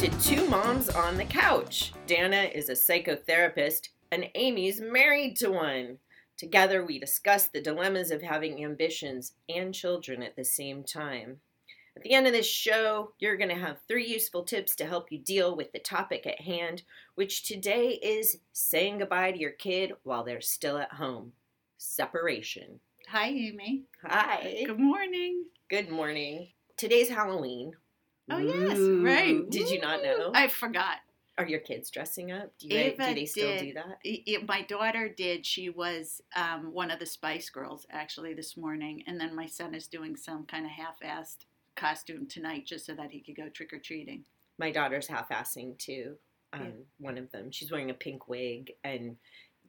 to Two Moms on the Couch. Dana is a psychotherapist, and Amy's married to one. Together, we discuss the dilemmas of having ambitions and children at the same time. At the end of this show, you're going to have three useful tips to help you deal with the topic at hand, which today is saying goodbye to your kid while they're still at home separation. Hi, Amy. Hi. Good morning. Good morning. Today's Halloween. Oh, yes, right. Did you not know? I forgot. Are your kids dressing up? Do, you, Ava do they still did. do that? I- I- my daughter did. She was um, one of the Spice Girls actually this morning, and then my son is doing some kind of half-assed costume tonight just so that he could go trick or treating. My daughter's half-assing too. Um, Yeah. One of them. She's wearing a pink wig. And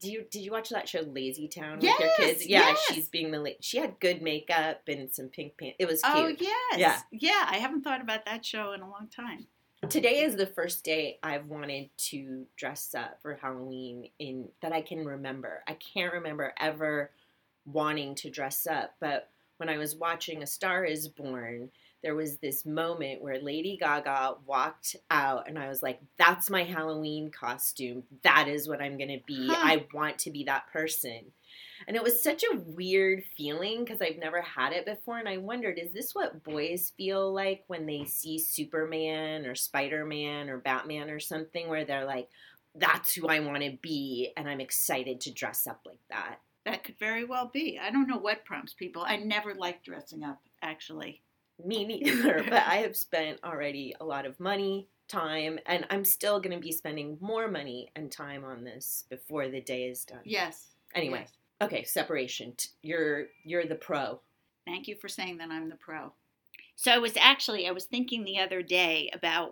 do you did you watch that show Lazy Town with Yes, your kids? Yeah, yes. she's being the. la- She had good makeup and some pink pants. It was oh, cute. Oh yes, Yeah. yeah. I haven't thought about that show in a long time. Today is the first day I've wanted to dress up for Halloween in that I can remember. I can't remember ever wanting to dress up, but when I was watching A Star is Born, there was this moment where Lady Gaga walked out and I was like, that's my Halloween costume. That is what I'm going to be. Huh. I want to be that person. And it was such a weird feeling because I've never had it before. And I wondered, is this what boys feel like when they see Superman or Spider Man or Batman or something where they're like, that's who I want to be. And I'm excited to dress up like that. That could very well be. I don't know what prompts people. I never liked dressing up, actually. Me neither. but I have spent already a lot of money, time, and I'm still going to be spending more money and time on this before the day is done. Yes. Anyway, yes. okay, separation. You're you're the pro. Thank you for saying that I'm the pro. So I was actually I was thinking the other day about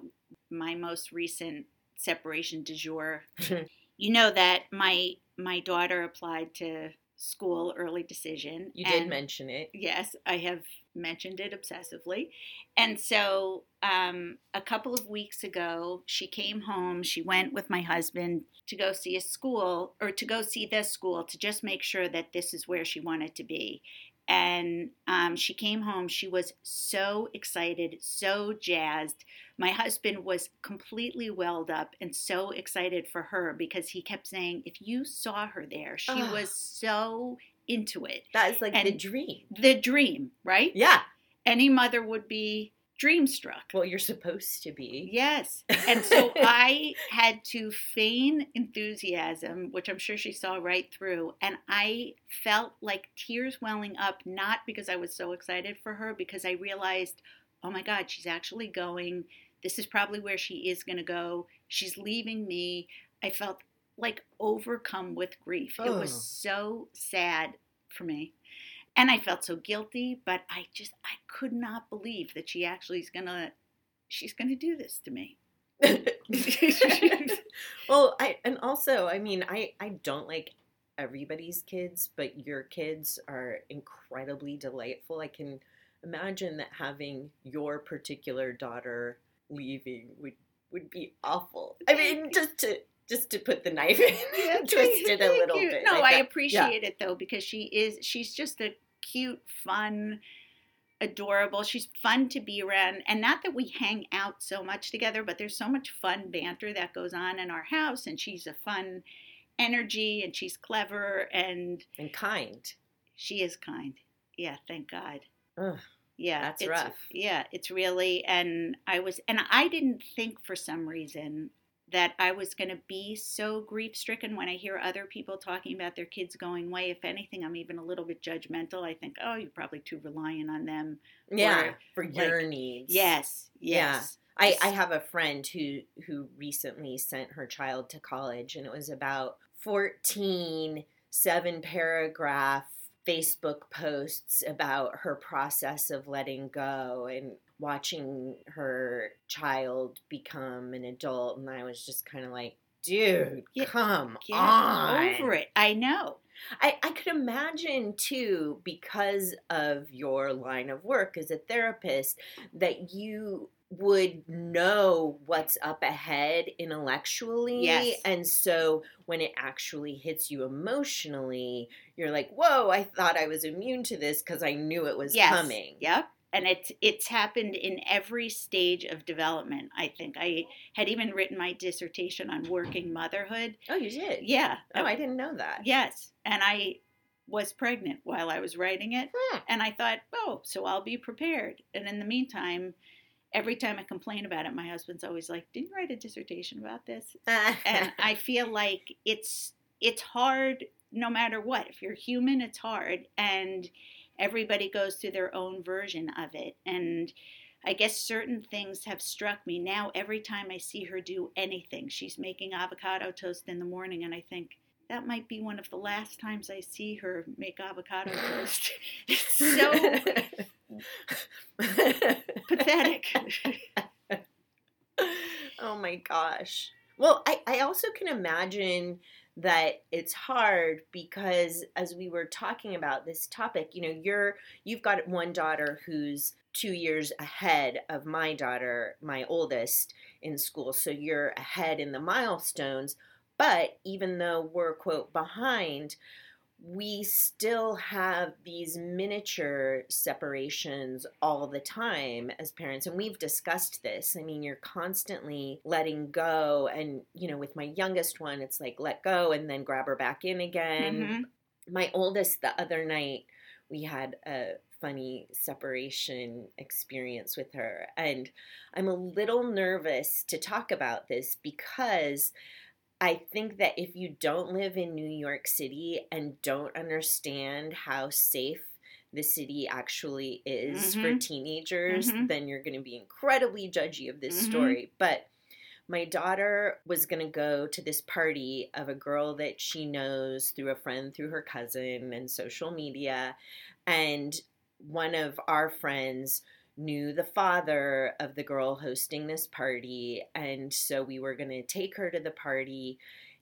my most recent separation du jour. You know that my my daughter applied to school early decision. You did mention it. Yes, I have mentioned it obsessively. And so um, a couple of weeks ago, she came home. She went with my husband to go see a school or to go see this school to just make sure that this is where she wanted to be. And um, she came home. She was so excited, so jazzed. My husband was completely welled up and so excited for her because he kept saying, if you saw her there, she Ah. was so into it That is like the dream. the dream, right? Yeah. Any mother would be dreamstruck. Well, you're supposed to be. Yes. And so I had to feign enthusiasm, which I'm sure she saw right through. And I felt like tears welling up, not because I was so excited for her, because I realized, oh my God, she's actually going. This is probably where she is going to go. She's leaving me. I felt like overcome with grief. It was Oh. so sad for me. And I felt so guilty, but I just I could not believe that she actually is gonna she's gonna do this to me. well, I and also, I mean, I I don't like everybody's kids, but your kids are incredibly delightful. I can imagine that having your particular daughter leaving would would be awful. I mean, just to just to put the knife in, twist it a little you. bit. No, like I that. appreciate it though because she is she's just a cute, fun, adorable. She's fun to be around, and not that we hang out so much together, but there's so much fun banter that goes on in our house, and she's a fun energy, and she's clever, and and kind. she is kind. Yeah, thank God. Ugh. Yeah, That's it's, rough. Yeah, it's really, and I was, and I didn't think for some reason that I was going to be so grief stricken when I hear other people talking about their kids going away. If anything, I'm even a little bit judgmental. I think, oh, you're probably too reliant on them. Yeah, Or, for your needs. Yes, Yeah. I, I have a friend who who recently sent her child to college and it was about 14 seven paragraph Facebook posts about her process of letting go and watching her child become an adult and I was just kind of like dude Get- come Get on over it. I know. I, I could imagine too, because of your line of work as a therapist, that you would know what's up ahead intellectually. Yes. And so when it actually hits you emotionally, you're like, whoa, I thought I was immune to this because I knew it was yes. coming. Yep. And it's it's happened in every stage of development. I think I had even written my dissertation on working motherhood. Oh, you did? Yeah. Oh, I didn't know that. Yes, and I was pregnant while I was writing it, Hmm. and I thought, oh, so I'll be prepared. And in the meantime, every time I complain about it, my husband's always like, "Didn't you write a dissertation about this?" and I feel like it's it's hard no matter what. If you're human, it's hard, and everybody goes through their own version of it. And I guess certain things have struck me now. Every time I see her do anything, she's making avocado toast in the morning, and I think. That might be one of the last times I see her make avocado toast. It's so pathetic. oh my gosh. Well, I, I also can imagine that it's hard because as we were talking about this topic, you know, you're you've got one daughter who's two years ahead of my daughter, my oldest, in school. So you're ahead in the milestones. But even though we're quote behind, we still have these miniature separations all the time as parents and we've discussed this i mean you're constantly letting go and you know with my youngest one it's like let go and then grab her back in again Mhm. my oldest the other night we had a funny separation experience with her and i'm a little nervous to talk about this because I think that if you don't live in New York City and don't understand how safe the city actually is for Mhm. teenagers, Mhm. then you're going to be incredibly judgy of this Mhm. story. But my daughter was going to go to this party of a girl that she knows through a friend, through her cousin, and social media. And one of our friends knew the father of the girl hosting this party. And so we were going to take her to the party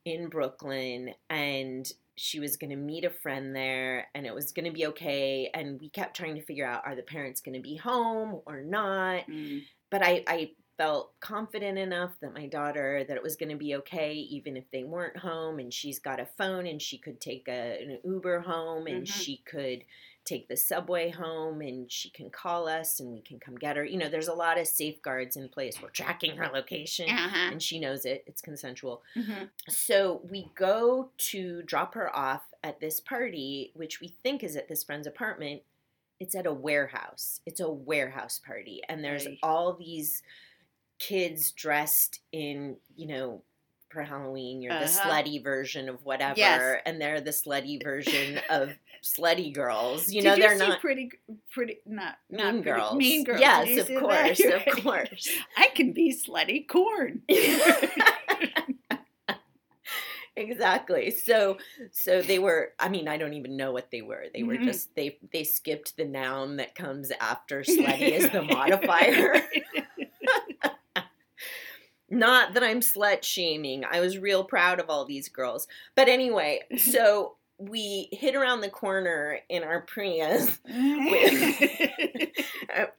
in Brooklyn and she was going to meet a friend there and it was going to be okay. And we kept trying to figure out are the parents going to be home or not? Mm. but I, I felt confident enough that my daughter that it was going to be okay even if they weren't home and she's got a phone and she could take a, an uber home and Mhm. she could take the subway home and she can call us and we can come get her you know there's a lot of safeguards in place we're tracking her location Uh-huh. and she knows it it's consensual Mhm. so we go to drop her off at this party, which we think is at this friend's apartment. It's at a warehouse. It's a warehouse party. And there's Right. all these kids dressed in, you know, for Halloween, you're the Uh-huh. slutty version of whatever. Yes. And they're the slutty version of slutty girls. You Did know, you they're not pretty, pretty, not not mean pretty- girls. Mean girls. Yes, of course. Of course. I can be slutty corn. exactly so so they were i mean i don't even know what they were they were Mhm. just they they skipped the noun that comes after slutty as the modifier not that i'm slut shaming i was real proud of all these girls but anyway so we hit around the corner in our prius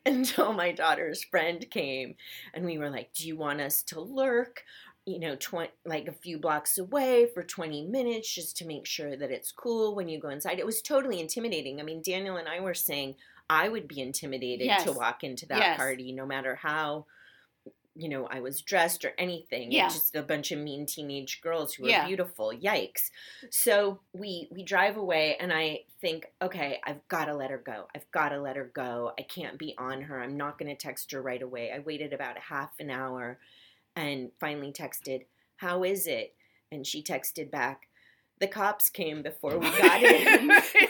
until my daughter's friend came and we were like do you want us to lurk you know 20 like a few blocks away for 20 minutes just to make sure that it's cool when you go inside it was totally intimidating i mean daniel and i were saying i would be intimidated Yes. to walk into that Yes. party no matter how you know i was dressed or anything Yeah. just a bunch of mean teenage girls who are Yeah. beautiful yikes. So we we drive away and i think okay i've got to let her go. I've got to let her go. I can't be on her. I'm not going to text her right away. I waited about a half an hour and finally texted how is it? And she texted back the cops came before we got in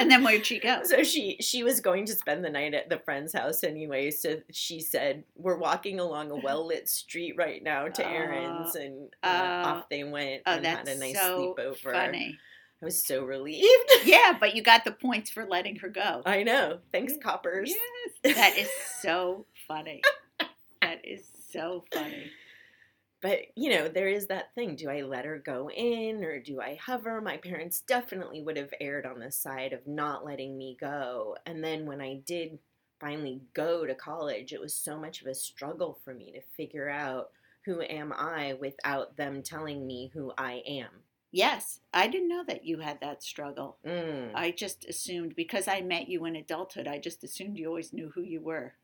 and then where'd she go? so she she was going to spend the night at the friend's house anyway so she said we're walking along a well-lit street right now to Oh. errands and uh, Oh. off they went Oh, and had that's a nice so sleepover funny. i was so relieved Yeah, but you got the points for letting her go. i know thanks coppers Yes, that is so funny. That is so funny. But you know there is that thing do i let her go in or do i hover my parents definitely would have erred on the side of not letting me go and then when i did finally go to college it was so much of a struggle for me to figure out who am i without them telling me who i am Yes, I didn't know that you had that struggle. Mm. I just assumed because I met you in adulthood, I just assumed you always knew who you were.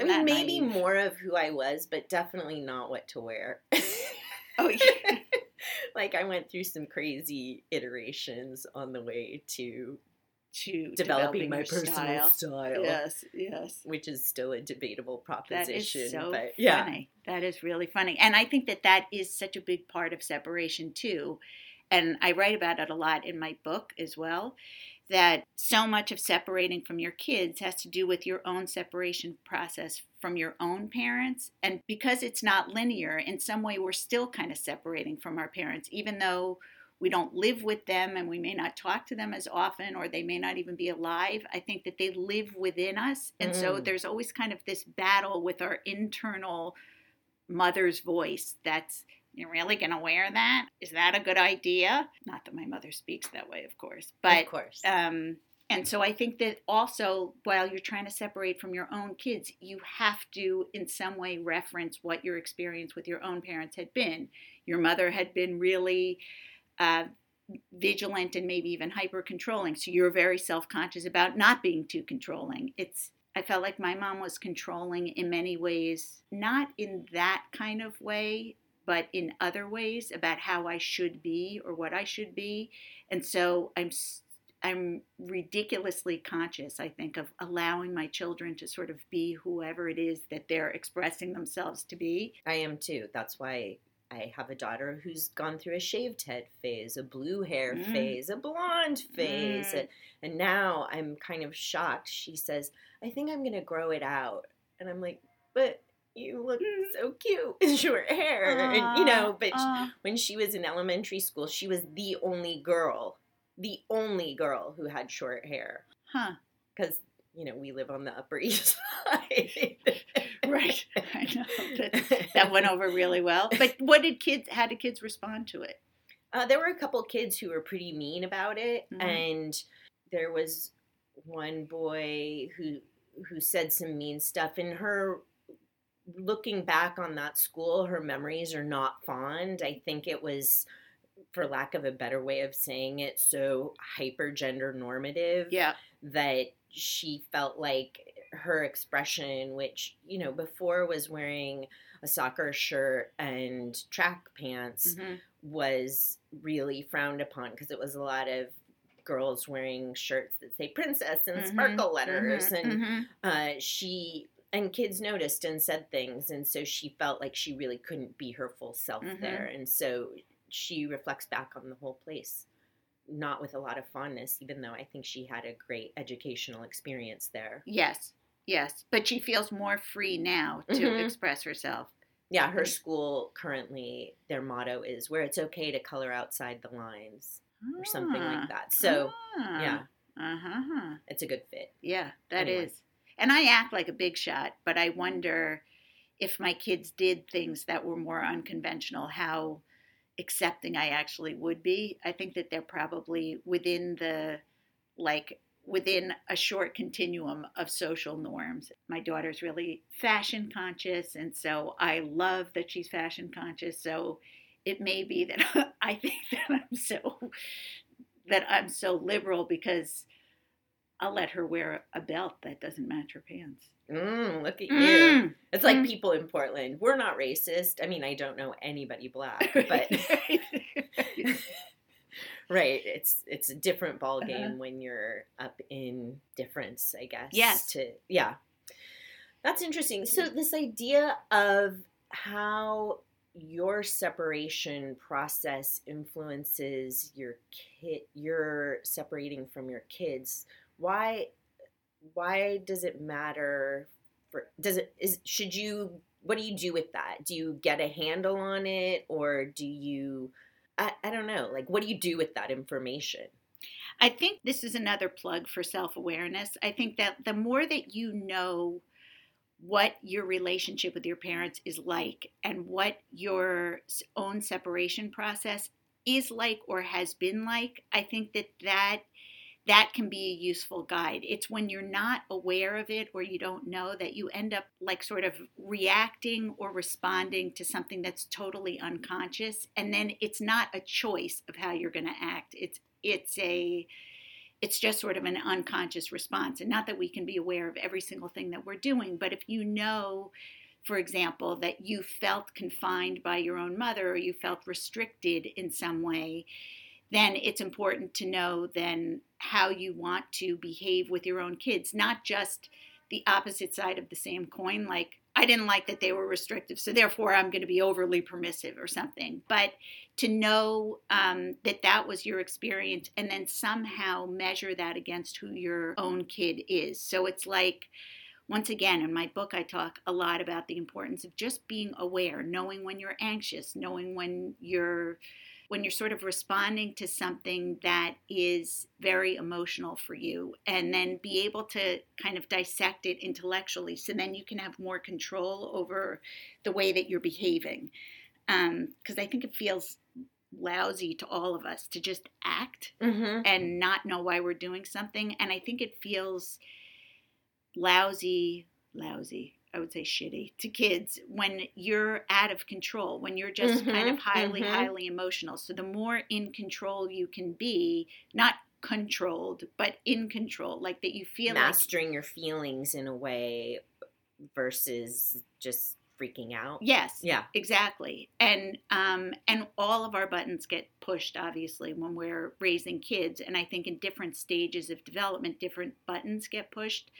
I mean, maybe naive? more of who I was, but definitely not what to wear. Oh, yeah. like I went through some crazy iterations on the way to to developing my personal style. style, Yes, yes. which is still a debatable proposition. is so but yeah, funny. That is really funny. And I think that that is such a big part of separation, too. And I write about it a lot in my book as well. That so much of separating from your kids has to do with your own separation process from your own parents. And because it's not linear, in some way, we're still kind of separating from our parents, even though we don't live with them and we may not talk to them as often or they may not even be alive. I think that they live within us. And so Mm. there's always kind of this battle with our internal mother's voice that's you're really going to wear that? Is that a good idea? Not that my mother speaks that way, of course. But of course. um, and so I think that also while you're trying to separate from your own kids, you have to in some way reference what your experience with your own parents had been. Your mother had been really uh, vigilant and maybe even hyper controlling, so you're very self conscious about not being too controlling. It's I felt like my mom was controlling in many ways, not in that kind of way, but in other ways about how I should be or what I should be. And so I'm I'm ridiculously conscious, I think, of allowing my children to sort of be whoever it is that they're expressing themselves to be. I am too. That's why I have a daughter who's gone through a shaved head phase, a blue hair Mm. phase, a blonde phase, Mm. and, and now I'm kind of shocked. She says, "I think I'm going to grow it out," and I'm like, "But you look Mm. so cute with short hair," and you know. But Aw. when she was in elementary school, she was the only girl, the only girl who had short hair huh. because you know we live on the Upper East Side. Right. I know. That, that went over really well. But what did kids, how did kids respond to it? Uh, there were a couple kids who were pretty mean about it, Mhm. and there was one boy who who said some mean stuff. And her looking back on that school, her memories are not fond. I think it was, for lack of a better way of saying it, so hyper gender normative Yeah. that she felt like her expression, which, you know, before was wearing a soccer shirt and track pants, Mhm. was really frowned upon because it was a lot of girls wearing shirts that say princess and Mhm, sparkle letters. mhm, And mhm. uh, she. And kids noticed and said things, and so she felt like she really couldn't be her full self Mhm. there. And so she reflects back on the whole place not with a lot of fondness, even though I think she had a great educational experience there. Yes. Yes. But she feels more free now to Mhm. express herself. Yeah, her school currently, their motto is where it's okay to color outside the lines or something Ah. like that. So, yeah, Uh huh. it's a good fit. Yeah, that is. And I act like a big shot, but I wonder if my kids did things that were more unconventional, how accepting I actually would be. I think that they're probably within the like within a short continuum of social norms. My daughter's really fashion conscious and so I love that she's fashion conscious. So it may be that I think that I'm so that I'm so liberal because I'll let her wear a belt that doesn't match her pants. Mm, look at you. Mm. It's like Mm. people in Portland. We're not racist. I mean, I don't know anybody black, but right, it's it's a different ball game Uh-huh. when you're up in difference, I guess. Yes. To yeah. That's interesting. So this idea of how your separation process influences your kid you're separating from your kids. Why why does it matter for does it is should you what do you do with that? Do you get a handle on it or do you I, I don't know, like what do you do with that information? I think this is another plug for self awareness. I think that the more that you know what your relationship with your parents is like and what your own separation process is like or has been like, I think that that that can be a useful guide. It's when you're not aware of it or you don't know that you end up like sort of reacting or responding to something that's totally unconscious and then it's not a choice of how you're going to act. It's it's a it's just sort of an unconscious response and not that we can be aware of every single thing that we're doing, but if you know for example, that you felt confined by your own mother or you felt restricted in some way, then it's important to know then how you want to behave with your own kids, not just the opposite side of the same coin, like I didn't like that they were restrictive, so therefore I'm going to be overly permissive or something. But to know um, that that was your experience and then somehow measure that against who your own kid is. So it's like, once again, in my book, I talk a lot about the importance of just being aware, knowing when you're anxious, knowing when you're when you're sort of responding to something that is very emotional for you and then be able to kind of dissect it intellectually so then you can have more control over the way that you're behaving because um, i think it feels lousy to all of us to just act mm-hmm. and not know why we're doing something and i think it feels lousy lousy I would say shitty to kids when you're out of control, when you're just mm-hmm, kind of highly, mm-hmm. highly emotional. So the more in control you can be, not controlled, but in control, like that you feel mastering like, your feelings in a way versus just freaking out. Yes. Yeah. Exactly. And um and all of our buttons get pushed obviously when we're raising kids and I think in different stages of development different buttons get pushed.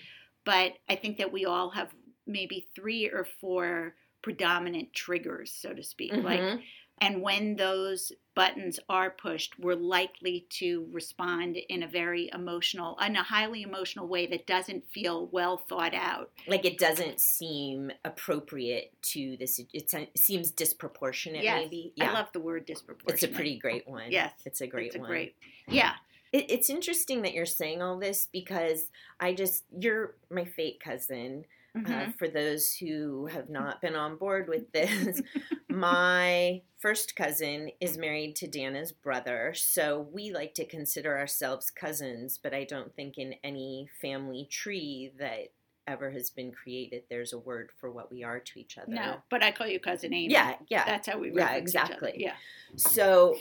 But I think that we all have maybe three or four predominant triggers, so to speak. Mm-hmm. Like, and when those buttons are pushed, we're likely to respond in a very emotional, in a highly emotional way that doesn't feel well thought out. Like it doesn't seem appropriate to this. It seems disproportionate. Yes. Maybe. Yeah. I love the word disproportionate. It's a pretty great one. Yes, it's a great it's a one. Great. Yeah. It, it's interesting that you're saying all this because I just you're my fake cousin mm-hmm. Uh, for those who have not been on board with this, my first cousin is married to Dana's brother, so we like to consider ourselves cousins, but I don't think in any family tree that ever has been created there's a word for what we are to each other. No, but I call you cousin Amy. Yeah, yeah. That's how we Yeah, exactly. Yeah. So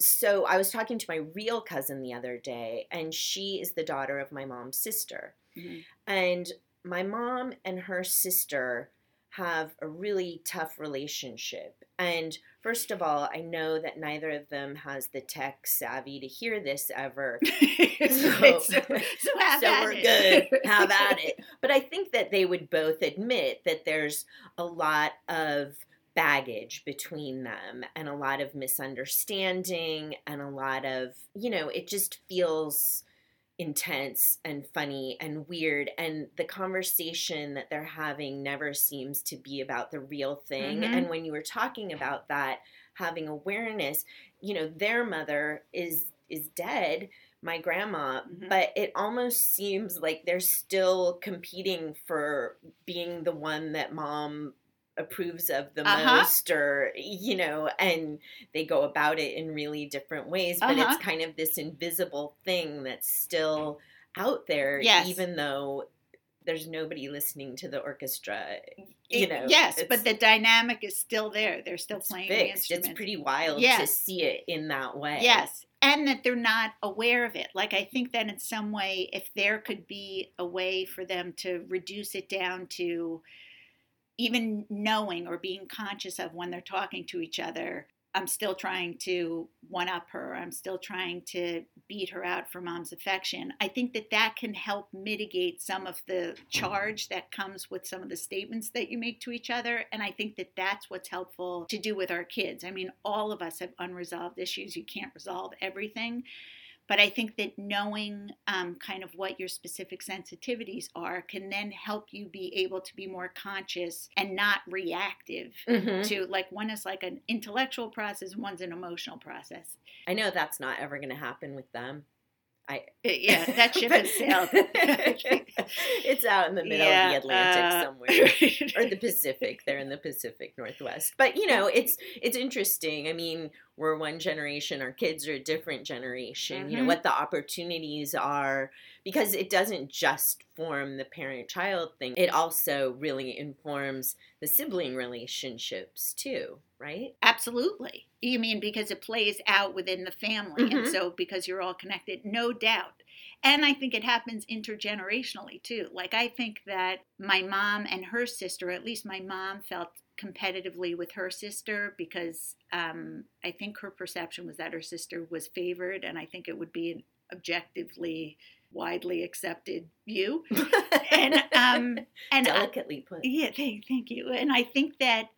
so I was talking to my real cousin the other day, and she is the daughter of my mom's sister. Mm-hmm. And my mom and her sister have a really tough relationship. And first of all, I know that neither of them has the tech savvy to hear this ever. so, so, so, so we're good. Have at it. But I think that they would both admit that there's a lot of baggage between them and a lot of misunderstanding and a lot of, you know, it just feels intense and funny and weird and the conversation that they're having never seems to be about the real thing mm-hmm. and when you were talking about that having awareness you know their mother is is dead my grandma mm-hmm. but it almost seems like they're still competing for being the one that mom approves of the uh-huh. most or you know and they go about it in really different ways but uh-huh. it's kind of this invisible thing that's still out there yes. even though there's nobody listening to the orchestra you know yes but the dynamic is still there they're still playing fixed. it's pretty wild yes. to see it in that way yes and that they're not aware of it like i think that in some way if there could be a way for them to reduce it down to even knowing or being conscious of when they're talking to each other, I'm still trying to one up her. I'm still trying to beat her out for mom's affection. I think that that can help mitigate some of the charge that comes with some of the statements that you make to each other. And I think that that's what's helpful to do with our kids. I mean, all of us have unresolved issues. You can't resolve everything. But I think that knowing um, kind of what your specific sensitivities are can then help you be able to be more conscious and not reactive mm-hmm. to like one is like an intellectual process one's an emotional process. I know that's not ever going to happen with them. I yeah, that ship has sailed. it's out in the middle Yeah, of the Atlantic uh, somewhere. or the Pacific. They're in the Pacific Northwest. But you know, it's it's interesting. I mean, we're one generation, our kids are a different generation. You know, Mhm. what the opportunities are because it doesn't just form the parent child thing. It also really informs the sibling relationships too, right? Absolutely. You mean because it plays out within the family, and Mhm. so because you're all connected, no doubt. And I think it happens intergenerationally too. Like I think that my mom and her sister, at least my mom, felt competitively with her sister because um, I think her perception was that her sister was favored, and I think it would be an objectively widely accepted view. And um, and I- delicately put. yeah, thank, thank you. And I think that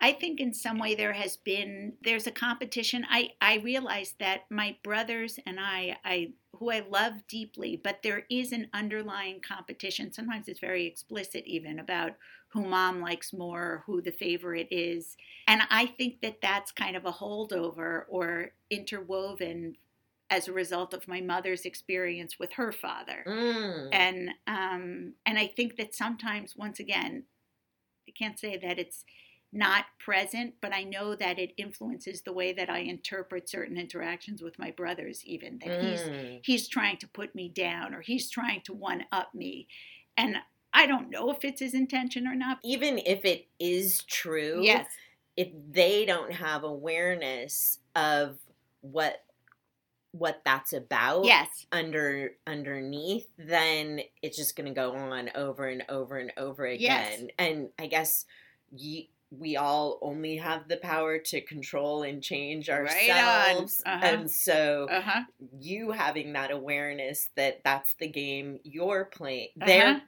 I think in some way there has been there's a competition. I I realize that my brothers and I I who I love deeply, but there is an underlying competition. Sometimes it's very explicit even about who mom likes more, who the favorite is. And I think that that's kind of a holdover or interwoven as a result of my mother's experience with her father Mm. and um, and I think that sometimes, once again, I can't say that it's not present, but I know that it influences the way that I interpret certain interactions with my brothers. Even that he's Mm. he's trying to put me down or he's trying to one up me, and I don't know if it's his intention or not. Even if it is true, Yes, if they don't have awareness of what what that's about yes, under underneath then it's just going to go on over and over and over Yes. again and i guess ye, we all only have the power to control and change Right ourselves Uh-huh. and so uh huh, you having that awareness that that's the game you're playing Uh-huh. there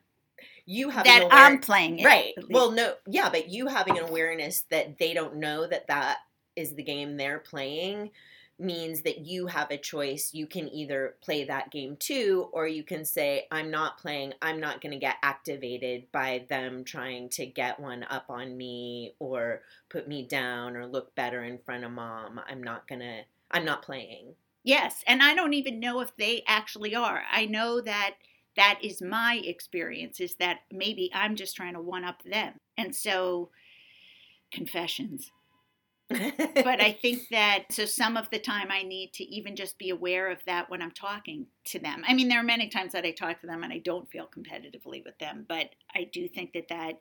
you having that aware- I'm playing it. right well no yeah but you having an awareness that they don't know that that is the game they're playing means that you have a choice you can either play that game too or you can say i'm not playing i'm not going to get activated by them trying to get one up on me or put me down or look better in front of mom i'm not going to i'm not playing Yes, and I don't even know if they actually are. I know that that is my experience is that maybe I'm just trying to one up them. And so confessions. But I think that so some of the time I need to even just be aware of that when I'm talking to them. I mean there are many times that I talk to them and I don't feel competitively with them, but I do think that that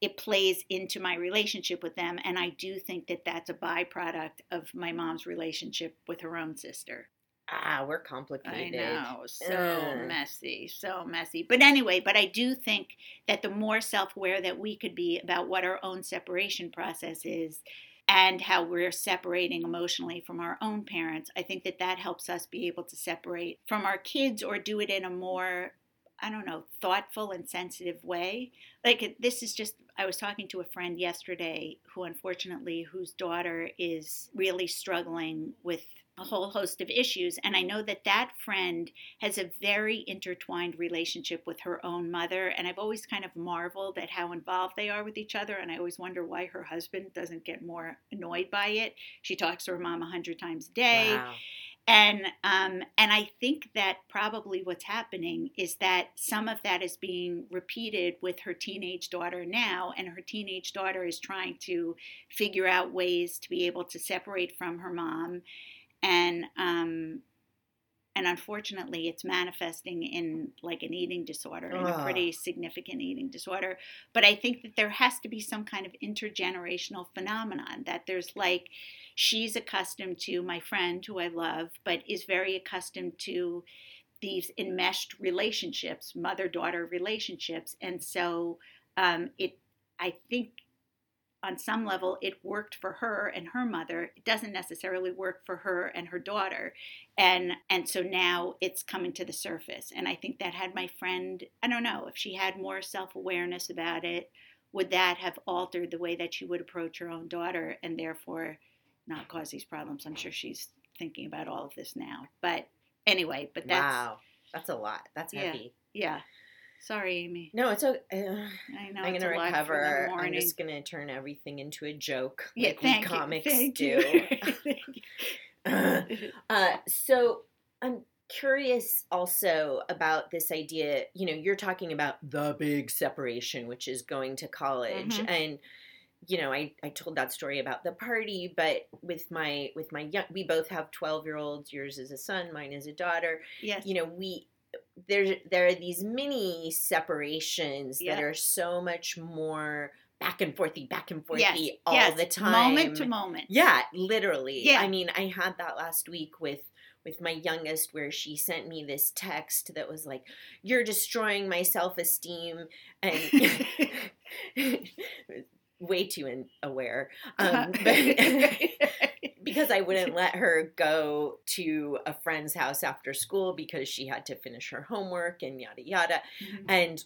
it plays into my relationship with them and I do think that that's a byproduct of my mom's relationship with her own sister. ah we're complicated. I know, so Ugh. messy, so messy. But anyway, but I do think that the more self aware that we could be about what our own separation process is and how we're separating emotionally from our own parents, I think that that helps us be able to separate from our kids or do it in a more I don't know, thoughtful and sensitive way. Like this is just I was talking to a friend yesterday who unfortunately whose daughter is really struggling with a whole host of issues. And I know that that friend has a very intertwined relationship with her own mother. And I've always kind of marveled at how involved they are with each other. And I always wonder why her husband doesn't get more annoyed by it. She talks to her mom a hundred times a day. Wow. and um, and I think that probably what's happening is that some of that is being repeated with her teenage daughter now, and her teenage daughter is trying to figure out ways to be able to separate from her mom, and um, and unfortunately, it's manifesting in like an eating disorder, in a pretty significant eating disorder. But I think that there has to be some kind of intergenerational phenomenon that there's like she's accustomed to my friend who I love, but is very accustomed to these enmeshed relationships, mother daughter relationships. And so um, it, I think on some level, it worked for her and her mother. It doesn't necessarily work for her and her daughter. And, and so now it's coming to the surface. And I think that had my friend, I don't know, if she had more self awareness about it, would that have altered the way that she would approach her own daughter and therefore not cause these problems. I'm sure she's thinking about all of this now. But anyway, but that's wow that's a lot that's Yeah. heavy yeah. Sorry, Amy. no it's okay I know I'm gonna a lot for the recover. I'm just gonna turn everything into a joke, yeah, like thank we comics you. Thank do. you. Uh, so I'm curious also about this idea. You know, you're talking about the big separation, which is going to college, Mhm. and you know, I, I told that story about the party, but with my with my young, we both have twelve year olds. Yours is a son, mine is a daughter. Yes. You know, we there there are these mini separations Yeah. that are so much more back and forthy, back and forthy yes. all yes. the time, Moment to moment. yeah, literally. Yeah. I mean, I had that last week with with my youngest where she sent me this text that was like, "You're destroying my self-esteem," and way too in- aware. Um, but because I wouldn't let her go to a friend's house after school because she had to finish her homework and yada yada Mhm. and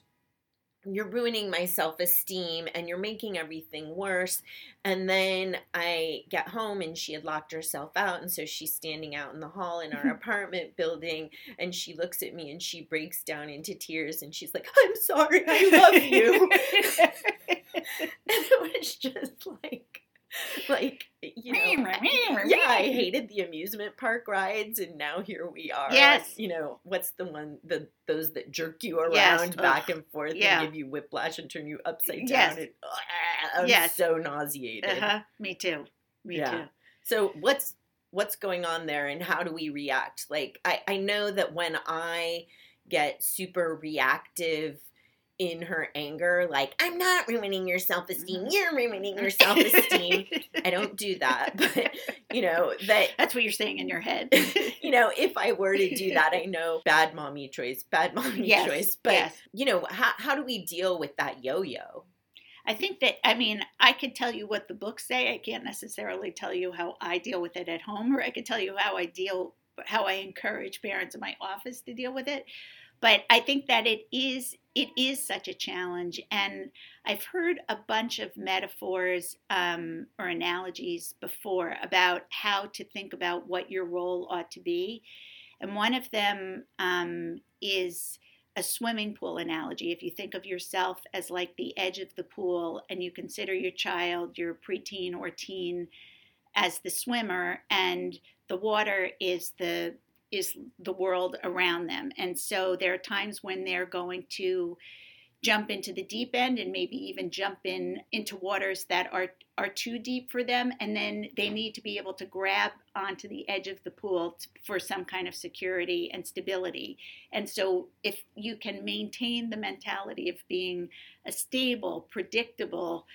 you're ruining my self esteem and you're making everything worse. And then I get home and she had locked herself out. And so she's standing out in the hall in our apartment building and she looks at me and she breaks down into tears and she's like, I'm sorry, I love you. and it was just like, like, you know, yeah, I hated the amusement park rides, and now here we are. Yes. you know what's the one the those that jerk you around Yes, back ugh, and forth yeah. and give you whiplash and turn you upside Yes. down. And, Ugh, I'm Yes. so nauseated. Uh-huh. Me too. Me Yeah. too. So what's what's going on there, and how do we react? Like I I know that when I get super reactive in her anger, like I'm not ruining your self esteem, Mhm. you're ruining your self esteem. I don't do that, but you know that That's what you're saying in your head. you know, if I were to do that, I know bad mommy choice, bad mommy Yes, choice. But yes. you know, how how do we deal with that yo-yo? I think that I mean I could tell you what the books say. I can't necessarily tell you how I deal with it at home, or I could tell you how I deal, how I encourage parents in my office to deal with it. But I think that it is it is such a challenge, and I've heard a bunch of metaphors um, or analogies before about how to think about what your role ought to be, and one of them um, is a swimming pool analogy. If you think of yourself as like the edge of the pool and you consider your child, your preteen or teen, as the swimmer, and the water is the is the world around them. And so there are times when they're going to jump into the deep end and maybe even jump in into waters that are are too deep for them and then they need to be able to grab onto the edge of the pool for some kind of security and stability and so if you can maintain the mentality of being a stable predictable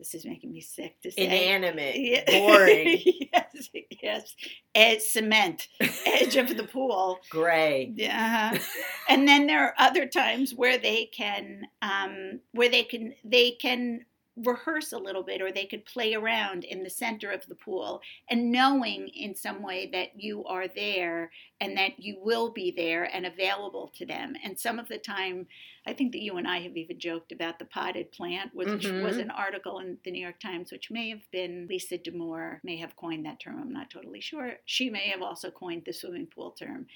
this is making me sick to say Inanimate, Yeah. boring, yes yes edge cement edge of the pool gray. yeah. and then there are other times where they can um, where they can they can rehearse a little bit or they could play around in the center of the pool and knowing in some way that you are there and that you will be there and available to them and some of the time i think that you and i have even joked about the potted plant which Mhm. was an article in the new york times which may have been Lisa Damour may have coined that term i'm not totally sure she may have also coined the swimming pool term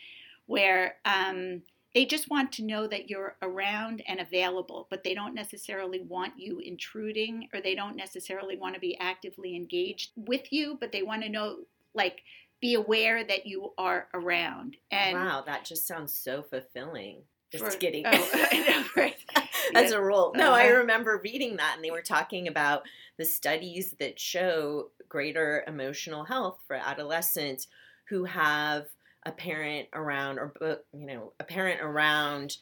where um, they just want to know that you're around and available, but they don't necessarily want you intruding or they don't necessarily want to be actively engaged with you, but they want to know, like, be aware that you are around. And wow, that just sounds so fulfilling. Just for- kidding. Oh, know, right? As Yeah. a rule. No, I Uh-huh. remember reading that and they were talking about the studies that show greater emotional health for adolescents who have a parent around or you know, a parent around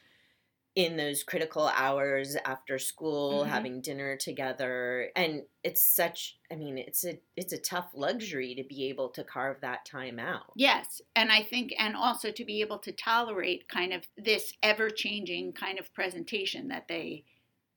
in those critical hours after school Mhm. having dinner together and it's such i mean it's a it's a tough luxury to be able to carve that time out Yes, and I think, and also to be able to tolerate kind of this ever changing kind of presentation that they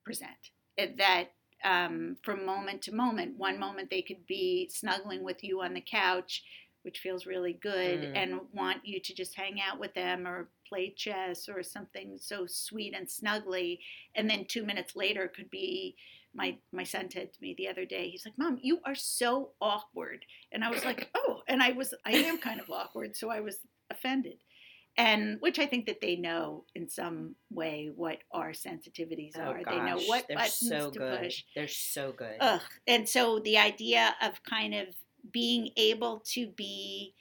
present. That um, from moment to moment, one moment they could be snuggling with you on the couch, which feels really good, Mm. and want you to just hang out with them or play chess or something so sweet and snuggly. And then two minutes later could be. My, my son said to me the other day, he's like, Mom, you are so awkward. And I was like, oh, and I was, I am kind of awkward, so I was offended. And which I think that they know in some way what our sensitivities are. they know Oh, gosh, what they're buttons so to good push. they're so good Ugh. And so the idea of kind of being able to be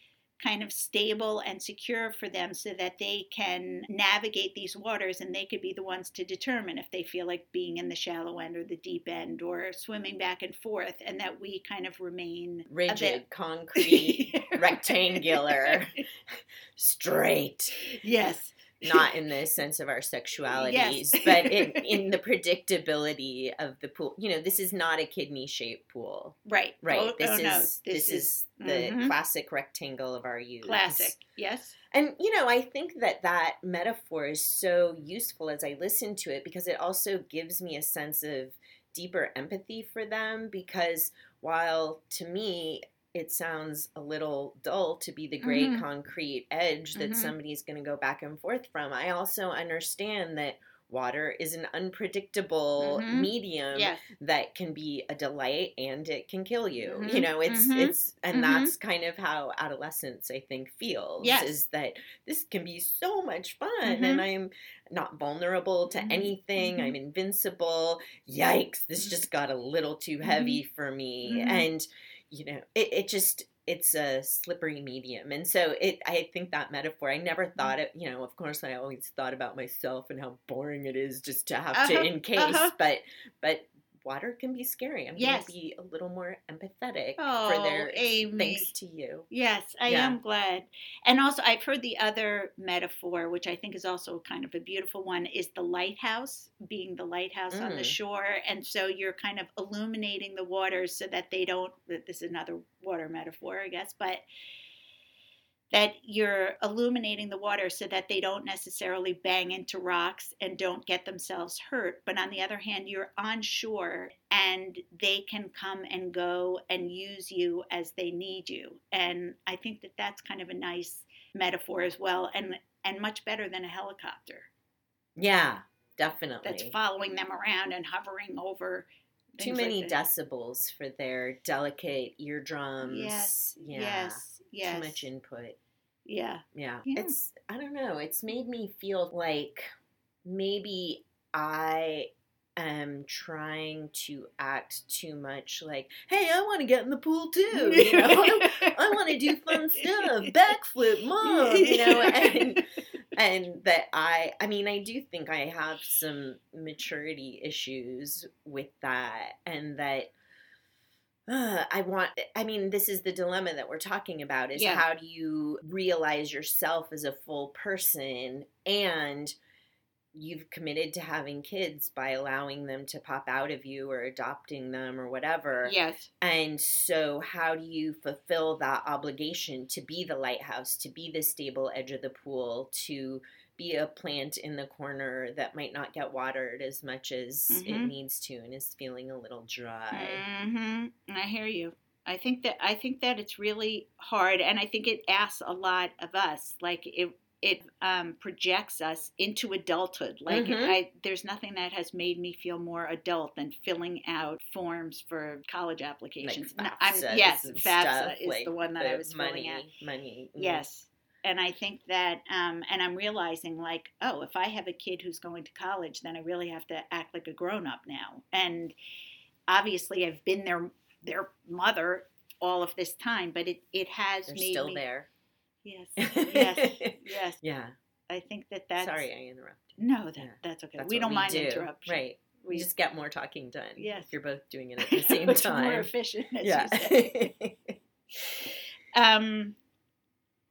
kind of stable and secure for them so that they can navigate these waters and they could be the ones to determine if they feel like being in the shallow end or the deep end or swimming back and forth and that we kind of remain rigid concrete rectangular straight. Yes not in the sense of our sexualities, yes. but in, in the predictability of the pool. You know, this is not a kidney shaped pool. Right. Right. Oh, this oh, is no. this, this, is, the mm-hmm. classic rectangle of our youth. Classic. Yes. And you know, I think that that metaphor is so useful as I listen to it because it also gives me a sense of deeper empathy for them because while to me it sounds a little dull to be the great mm-hmm. concrete edge that mm-hmm. somebody's going to go back and forth from. I also understand that water is an unpredictable mm-hmm. medium yes. that can be a delight and it can kill you. Mm-hmm. You know, it's mm-hmm. it's and mm-hmm. that's kind of how adolescence I think feels yes. is that this can be so much fun and mm-hmm. I'm not vulnerable to anything. I'm invincible. Yikes, this just got a little too heavy for me. And you know, it, it just it's a slippery medium and so it i think that metaphor i never mm. thought it you know of course i always thought about myself and how boring it is just to have uh-huh, to encase uh-huh. but but water can be scary. I'm yes. going to be a little more empathetic oh, for their Amy. thanks to you. Yes, I yeah. am glad. And also, I've heard the other metaphor, which I think is also kind of a beautiful one, is the lighthouse being the lighthouse mm. on the mm. shore. And so you're kind of illuminating the waters so that they don't. This is another water metaphor, I guess, but that you're illuminating the water so that they don't necessarily bang into rocks and don't get themselves hurt. But on the other hand, you're on shore and they can come and go and use you as they need you. And I think that that's kind of a nice metaphor as well and and much better than a helicopter. Yeah, definitely. That's following them around and hovering over too many like decibels for their delicate eardrums. Yes. Yeah. Yes. Yes. Too much input. Yeah. yeah. Yeah. It's I don't know, it's made me feel like maybe I am trying to act too much like, hey, I want to get in the pool too. You know, I, I want to do fun stuff, backflip, mom. You know, and and that I, I mean, I do think I have some maturity issues with that, and that uh, I want, I mean, this is the dilemma that we're talking about is yeah. how do you realize yourself as a full person and you've committed to having kids by allowing them to pop out of you or adopting them or whatever. Yes. And so, how do you fulfill that obligation to be the lighthouse, to be the stable edge of the pool, to be a plant in the corner that might not get watered as much as mm-hmm. it needs to and is feeling a little dry. Mm-hmm. I hear you. I think that I think that it's really hard, and I think it asks a lot of us. Like it, it um, projects us into adulthood. Like mm-hmm. I, there's nothing that has made me feel more adult than filling out forms for college applications. Like FAFSA yes, FAFSA stuff, is like the one that I was money, filling out. Money. Mm-hmm. Yes, and I think that, um, and I'm realizing like, oh, if I have a kid who's going to college, then I really have to act like a grown up now. And obviously, I've been their their mother all of this time, but it it has They're made still me, there. Yes, yes, yes. Yeah. I think that that's. Sorry, I interrupted. No, that, yeah. that's okay. That's we don't we mind do. interruption. Right. We just get more talking done. Yes. You're both doing it at the same time. more efficient, as yeah. you say. um.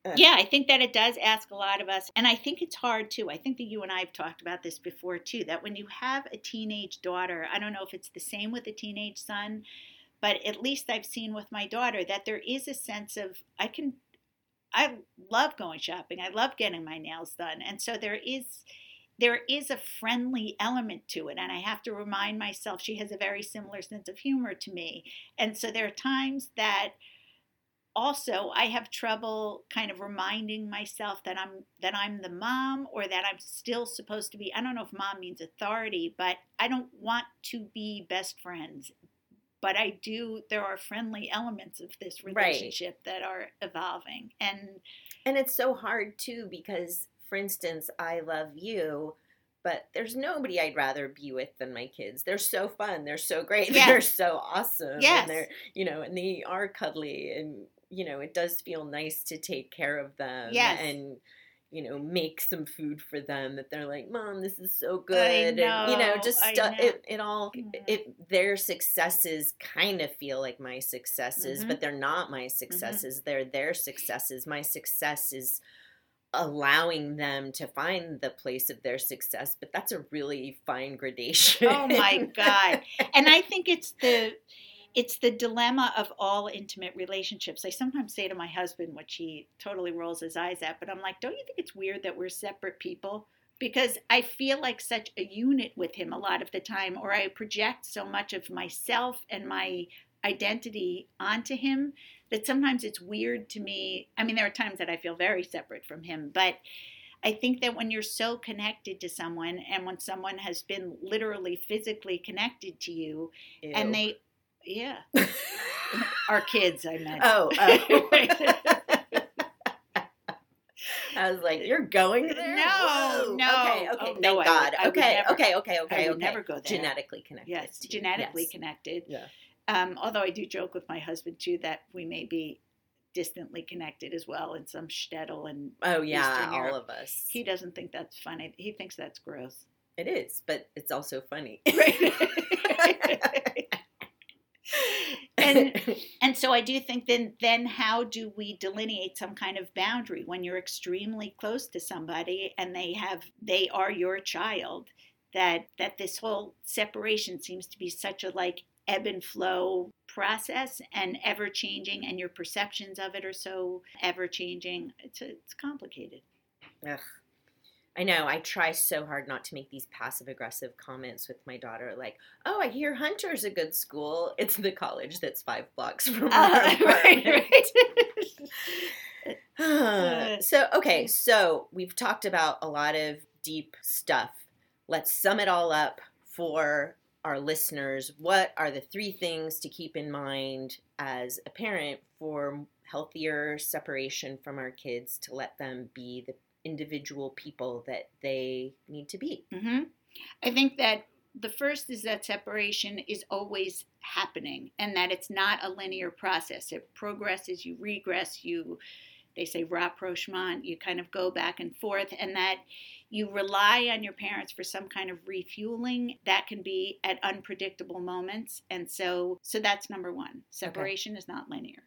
Uh. yeah, I think that it does ask a lot of us. And I think it's hard too. I think that you and I have talked about this before too that when you have a teenage daughter, I don't know if it's the same with a teenage son, but at least I've seen with my daughter that there is a sense of I can I love going shopping. I love getting my nails done. And so there is there is a friendly element to it and I have to remind myself she has a very similar sense of humor to me. And so there are times that also I have trouble kind of reminding myself that I'm that I'm the mom or that I'm still supposed to be I don't know if mom means authority, but I don't want to be best friends. But I do there are friendly elements of this relationship right. that are evolving. And and it's so hard too because for instance, I love you but there's nobody I'd rather be with than my kids. They're so fun. They're so great. Yes. They're so awesome. Yes. And they're, you know, and they are cuddly and you know, it does feel nice to take care of them Yes. and you know, make some food for them that they're like, "Mom, this is so I good." and you know, know, just stu- know. it it all Mhm. it their successes kind of feel like my successes, Mhm. but they're not my successes. They're their successes. My success is allowing them to find the place of their success, but that's a really fine gradation. Oh my God. and I think it's the it's the dilemma of all intimate relationships. I sometimes say to my husband, which he totally rolls his eyes at, but I'm like, don't you think it's weird that we're separate people? Because I feel like such a unit with him a lot of the time, or I project so much of myself and my identity onto him that sometimes it's weird to me. I mean, there are times that I feel very separate from him, but I think that when you're so connected to someone and when someone has been literally physically connected to you and they, yeah, our kids, I meant. Oh, oh. I was like, "You're going there? No, Whoa. no. Okay, okay. Oh, thank no, God. I okay, never- okay, okay, okay, I okay. never go there. Genetically connected. Yes, genetically Yes. connected. Yeah. Um, although I do joke with my husband too that we may be distantly connected as well in some shtetl, and Oh yeah, Eastern all Europe. of us. he doesn't think that's funny. He thinks that's gross. It is, but it's also funny. and and so I do think then then how do we delineate some kind of boundary when you're extremely close to somebody and they have they are your child that that this whole separation seems to be such a like ebb and flow process and ever changing and your perceptions of it are so ever changing it's it's complicated Ugh. I know. I try so hard not to make these passive aggressive comments with my daughter, like, "Oh, I hear Hunter's a good school." It's the college that's five blocks from our Uh, right, right. so okay, so we've talked about a lot of deep stuff. Let's sum it all up for our listeners. What are the three things to keep in mind as a parent for healthier separation from our kids to let them be the individual people that they need to be? hmm I think that the first is that separation is always happening and that it's not a linear process. It progresses, you regress, you, they say rapprochement, you kind of go back and forth, and that you rely on your parents for some kind of refueling that can be at unpredictable moments. And so, so that's number one. Separation is not linear.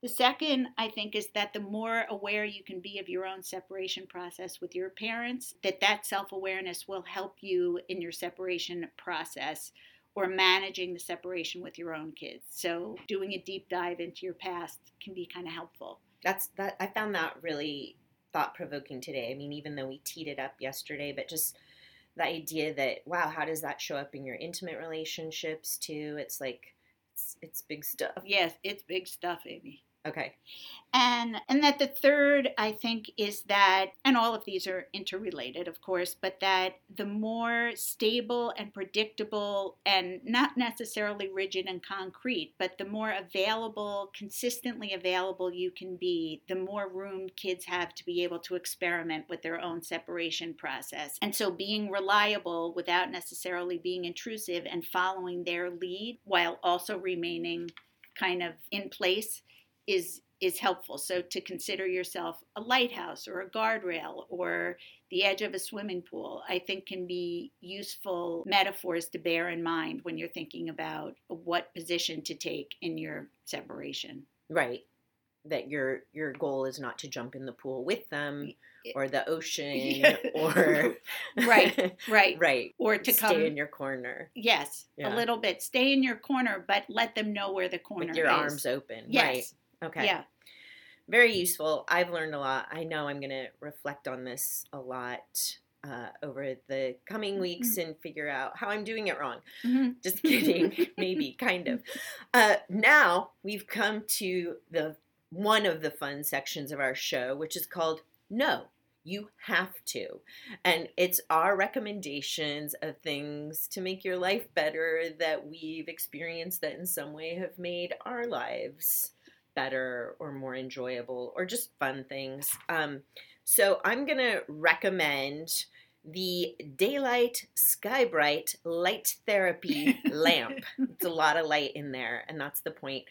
The second, I think, is that the more aware you can be of your own separation process with your parents, that that self-awareness will help you in your separation process or managing the separation with your own kids. So, doing a deep dive into your past can be kind of helpful. That's that. I found that really thought provoking today. I mean, even though we teed it up yesterday, but just the idea that wow, how does that show up in your intimate relationships too? It's like it's, it's big stuff. Yes, it's big stuff, Amy. Okay. And and that the third I think is that and all of these are interrelated of course, but that the more stable and predictable and not necessarily rigid and concrete, but the more available, consistently available you can be, the more room kids have to be able to experiment with their own separation process. And so being reliable without necessarily being intrusive and following their lead while also remaining kind of in place is is helpful. So to consider yourself a lighthouse or a guardrail or the edge of a swimming pool, I think can be useful metaphors to bear in mind when you're thinking about what position to take in your separation. Right. That your your goal is not to jump in the pool with them or the ocean Yeah. or Right, Right. right. Or to Stay come in your corner Yes, Yeah. a little bit. Stay in your corner, but let them know where the corner with your is. arms open. Yes. Okay. Yeah. very useful. I've learned a lot. I know I'm going to reflect on this a lot uh, over the coming weeks and figure out how I'm doing it wrong. Mhm. Just kidding, maybe, kind of. Uh, now we've come to the one of the fun sections of our show, which is called No. You have to. And it's our recommendations of things to make your life better that we've experienced that in some way have made our lives better or more enjoyable or just fun things. Um, so I'm going to recommend the Daylight Skybright Light Therapy lamp. It's a lot of light in there, and that's the point.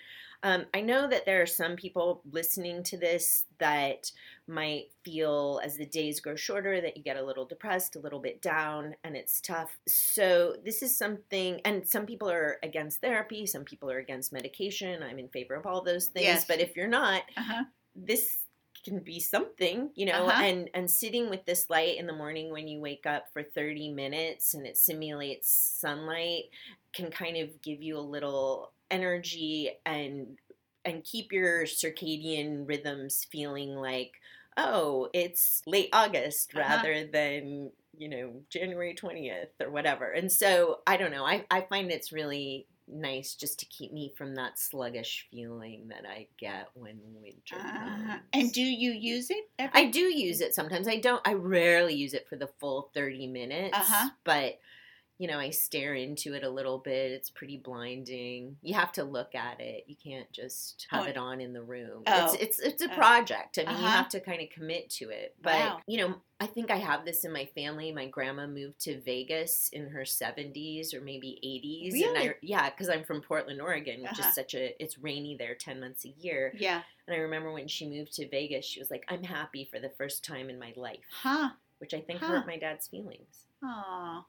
Um, I know that there are some people listening to this that might feel as the days grow shorter that you get a little depressed, a little bit down, and it's tough. So, this is something, and some people are against therapy, some people are against medication. I'm in favor of all those things. Yes. But if you're not, Uh-huh. this can be something you know Uh-huh. and and sitting with this light in the morning when you wake up for 30 minutes and it simulates sunlight can kind of give you a little energy and and keep your circadian rhythms feeling like oh it's late august Uh-huh. rather than you know january 20th or whatever and so i don't know i, I find it's really nice just to keep me from that sluggish feeling that i get when winter Uh-huh. comes. And do you use it? I do use it sometimes. I don't. I rarely use it for the full thirty minutes. Uh-huh. But you know, I stare into it a little bit. It's pretty blinding. You have to look at it. You can't just have Oh. it on in the room. Oh. It's it's it's a Oh. project. I mean, you Uh-huh. have to kind of commit to it. But Wow. you know, I think I have this in my family. My grandma moved to Vegas in her seventies or maybe eighties, and I yeah, because I'm from Portland, Oregon, which Uh-huh. is such a it's rainy there ten months a year. Yeah. And I remember when she moved to Vegas, she was like, I'm happy for the first time in my life, Huh. which I think Huh. hurt my dad's feelings. Aw.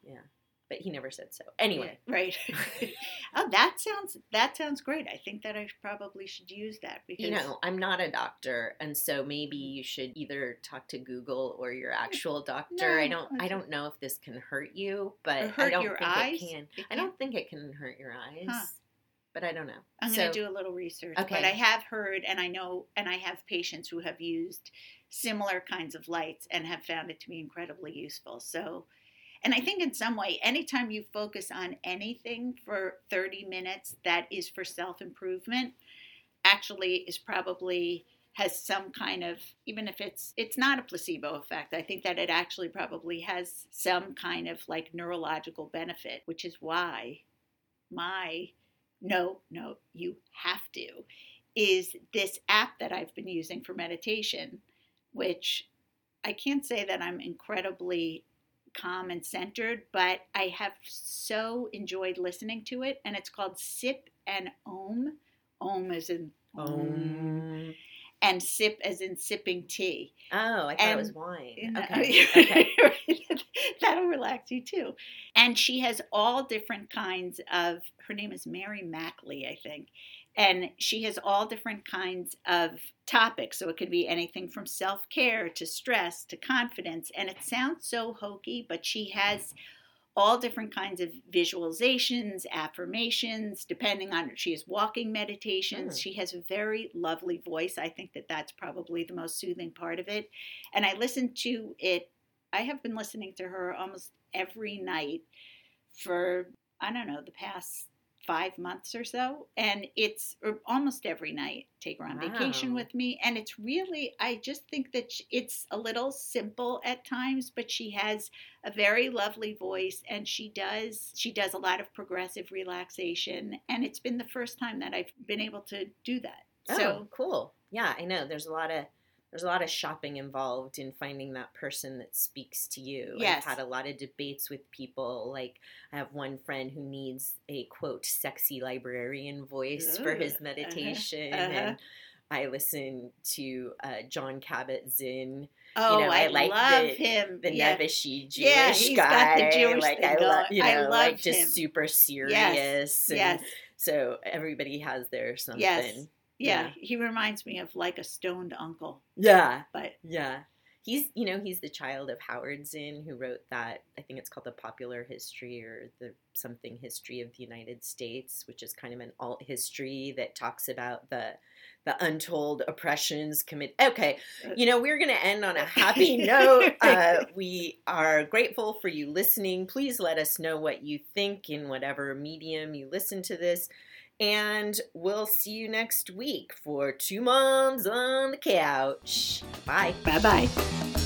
But he never said so. Anyway, Yeah, right. oh, that sounds that sounds great. I think that I probably should use that because you know, I'm not a doctor, and so maybe mm. you should either talk to Google or your mm. actual doctor. I don't I don't know if this can hurt you, but hurt I don't your think eyes? it can. I don't think it can hurt your eyes. Huh. But I don't know. I'm so, going to do a little research. Okay. But I have heard, and I know, and I have patients who have used similar kinds of lights and have found it to be incredibly useful. So, and I think in some way, anytime you focus on anything for 30 minutes that is for self improvement, actually is probably has some kind of even if it's it's not a placebo effect i think that it actually probably has some kind of like neurological benefit which is why my no, no, you have to, is this app that I've been using for meditation, which I can't say that I'm incredibly calm and centered, but I have so enjoyed listening to it. And it's called Sip and Om. Om is in Um, and sip as in sipping tea. oh, I thought And- it was wine. Okay. okay. That'll relax you too. And she has all different kinds of, her name is Mary Meckley, I think. And she has all different kinds of topics. So it could be anything from self care to stress to confidence. And it sounds so hokey, but she has all different kinds of visualizations, affirmations, depending on she has walking meditations. Mm. She has a very lovely voice. I think that that's probably the most soothing part of it. And I listen to it. I have been listening to her almost every night for I don't know the past five months or so, and it's or almost every night. Take her on vacation with me, and it's really I just think that it's a little simple at times, but she has a very lovely voice, and she does she does a lot of progressive relaxation, and it's been the first time that I've been able to do that. Oh, So cool. Yeah, I know. There's a lot of there's a lot of shopping involved in finding that person that speaks to you. Yes. I've had a lot of debates with people. Like I have one friend who needs a quote sexy librarian voice for Ooh, his uh-huh, meditation uh-huh. and I listen to uh, Jon Kabat-Zinn. oh, know, I, I like love the- him. the yeah. Nevishi Jewish Yeah, he's guy. got the Jewish like thing I love, going. you I love like just super serious. and Yes. So everybody has their something. Yes. Yeah, Yeah. he reminds me of like a stoned uncle, Yeah. but Yeah. He's, you know, he's the child of Howard Zinn, who wrote that. I think it's called the Popular History or the something History of the United States, which is kind of an alt history that talks about the the untold oppressions commit. Okay, you know, we're going to end on a happy note. Uh, we are grateful for you listening. Please let us know what you think in whatever medium you listen to this. And we'll see you next week for Two Moms on the Couch. Bye. bye bye.